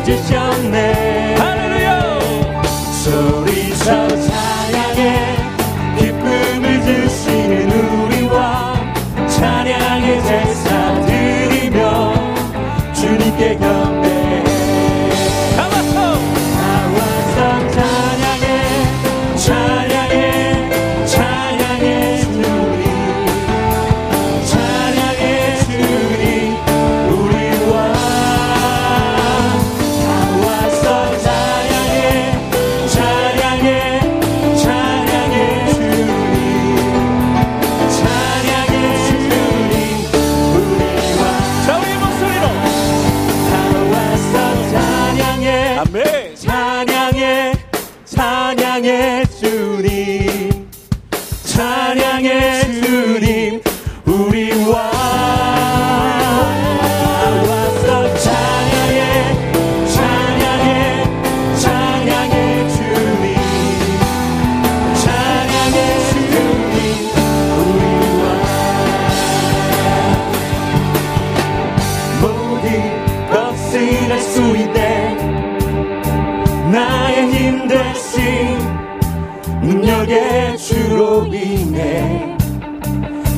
찾으셨네. 할렐루야. 소리쳐 찬양해. 기쁨을 주시는 우리와 찬양의 제사 드리며 주님께 경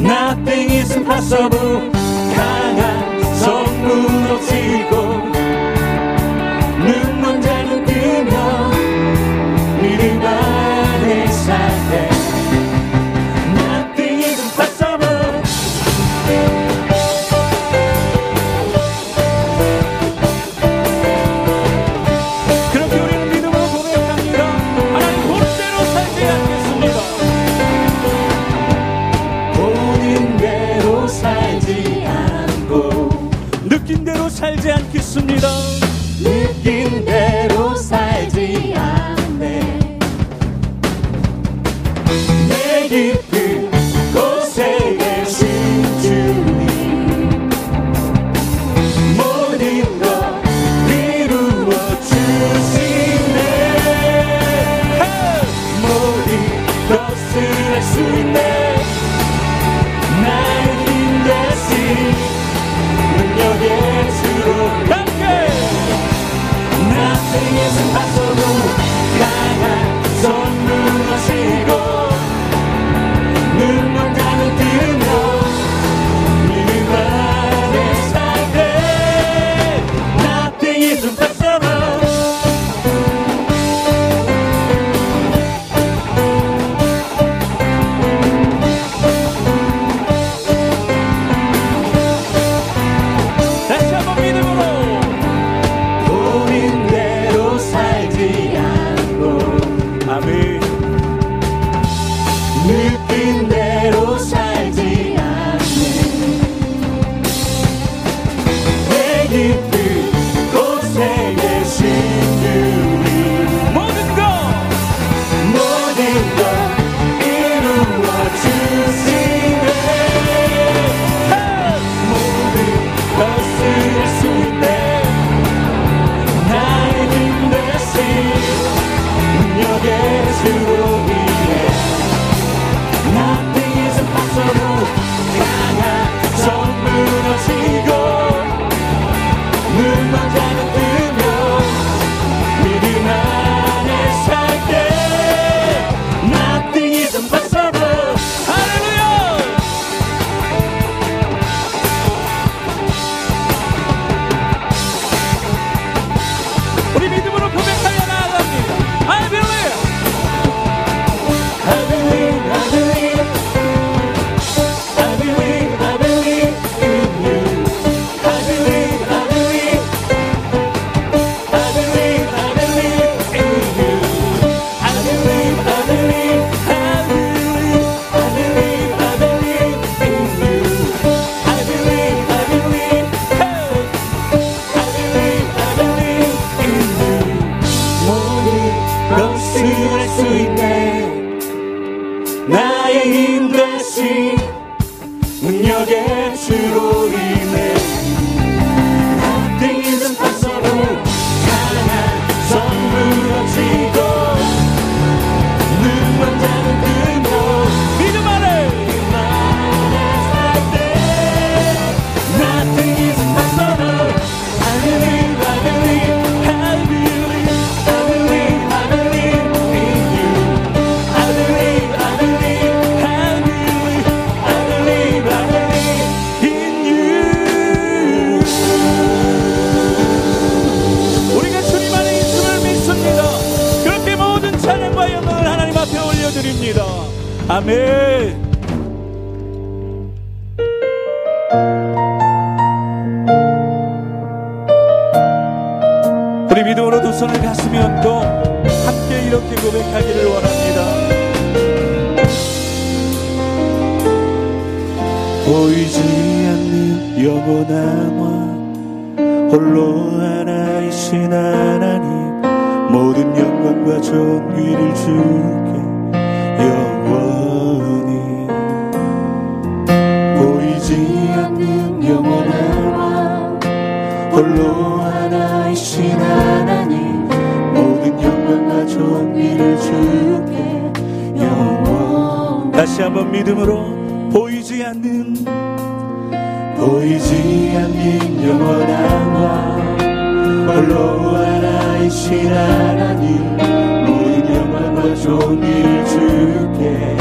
nothing is impossible. 없습니다. 느낀 대 손을 가슴 얹고 함께 이렇게 고백하기를 원합니다. 보이지 않는 영원함과 홀로 하나이신 하나님 모든 영광과 존귀를 주께 영원히 보이지 않는 영원함과 홀로 하나이신 하나님 다시 한번 믿음으로 보이지 않는 보이지 않는 영원한 와 홀로 하나이신 하나님 모든 영광과 좋은 일 주께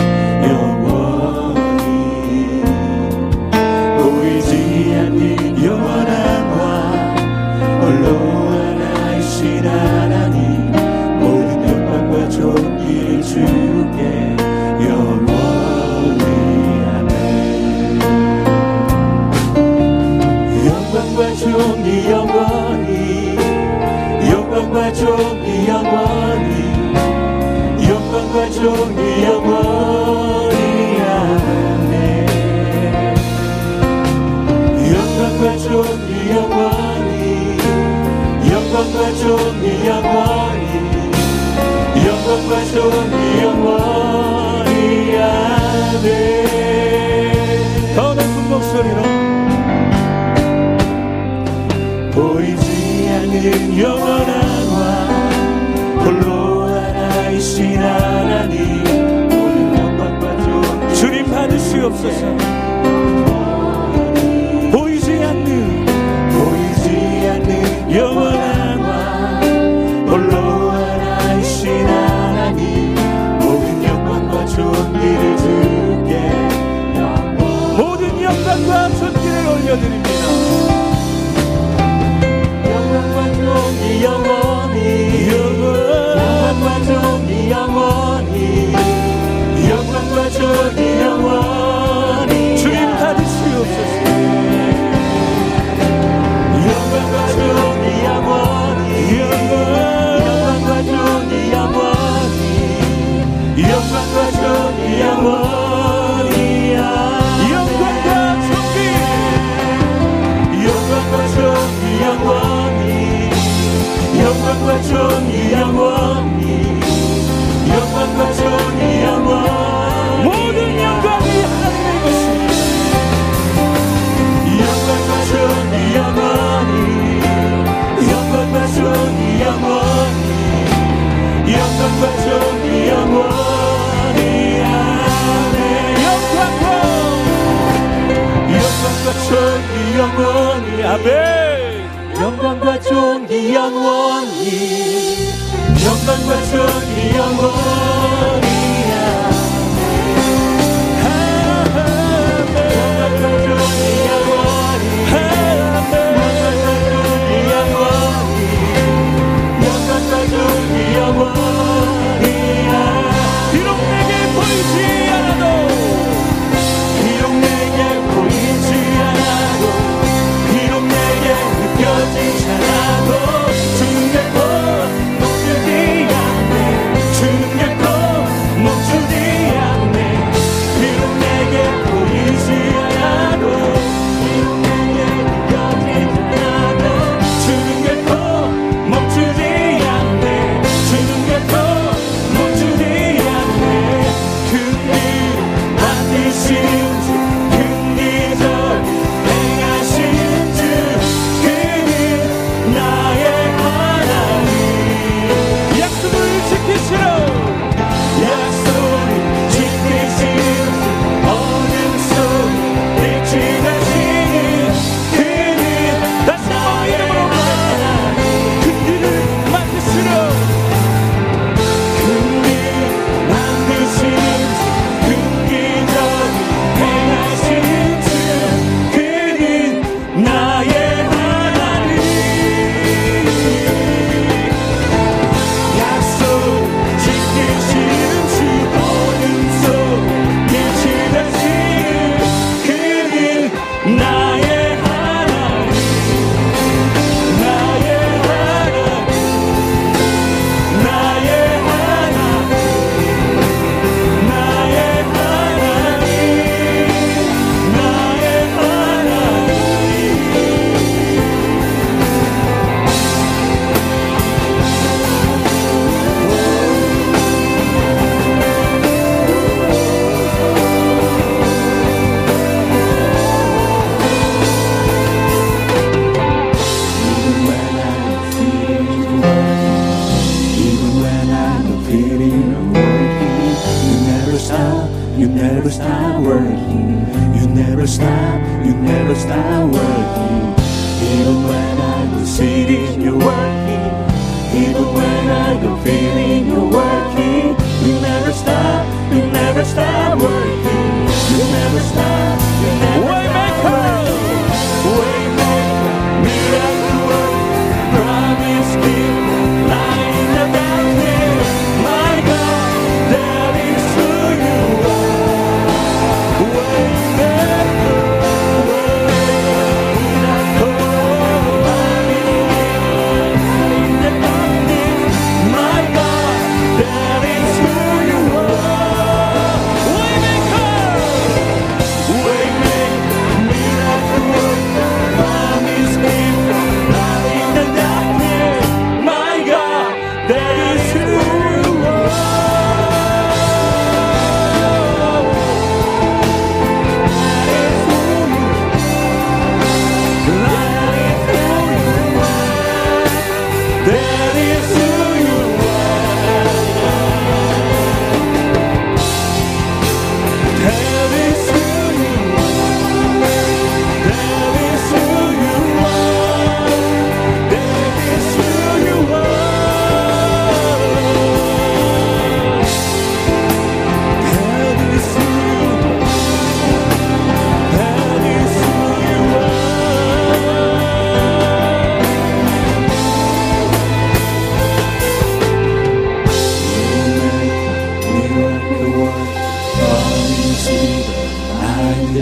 이는 영원한 왕 홀로 하나이신 하나님 모든 영광과 존귀 주님 받으시옵소서 보이지 않는 보이지 않는 영원한 왕 홀로 하나이신 하나님 모든 영광과 존귀를 주께 모든 영광과 존귀를 올려드리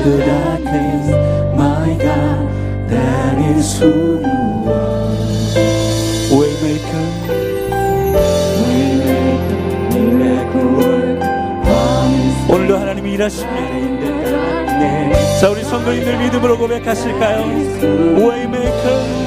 the darkness, my God, that is who you are. Waymaker, Waymaker, miracle work, promise. 오늘도 하나님이 일하십니다. 자, 우리 성도님들 믿음으로 고백하실까요? Waymaker.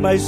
mais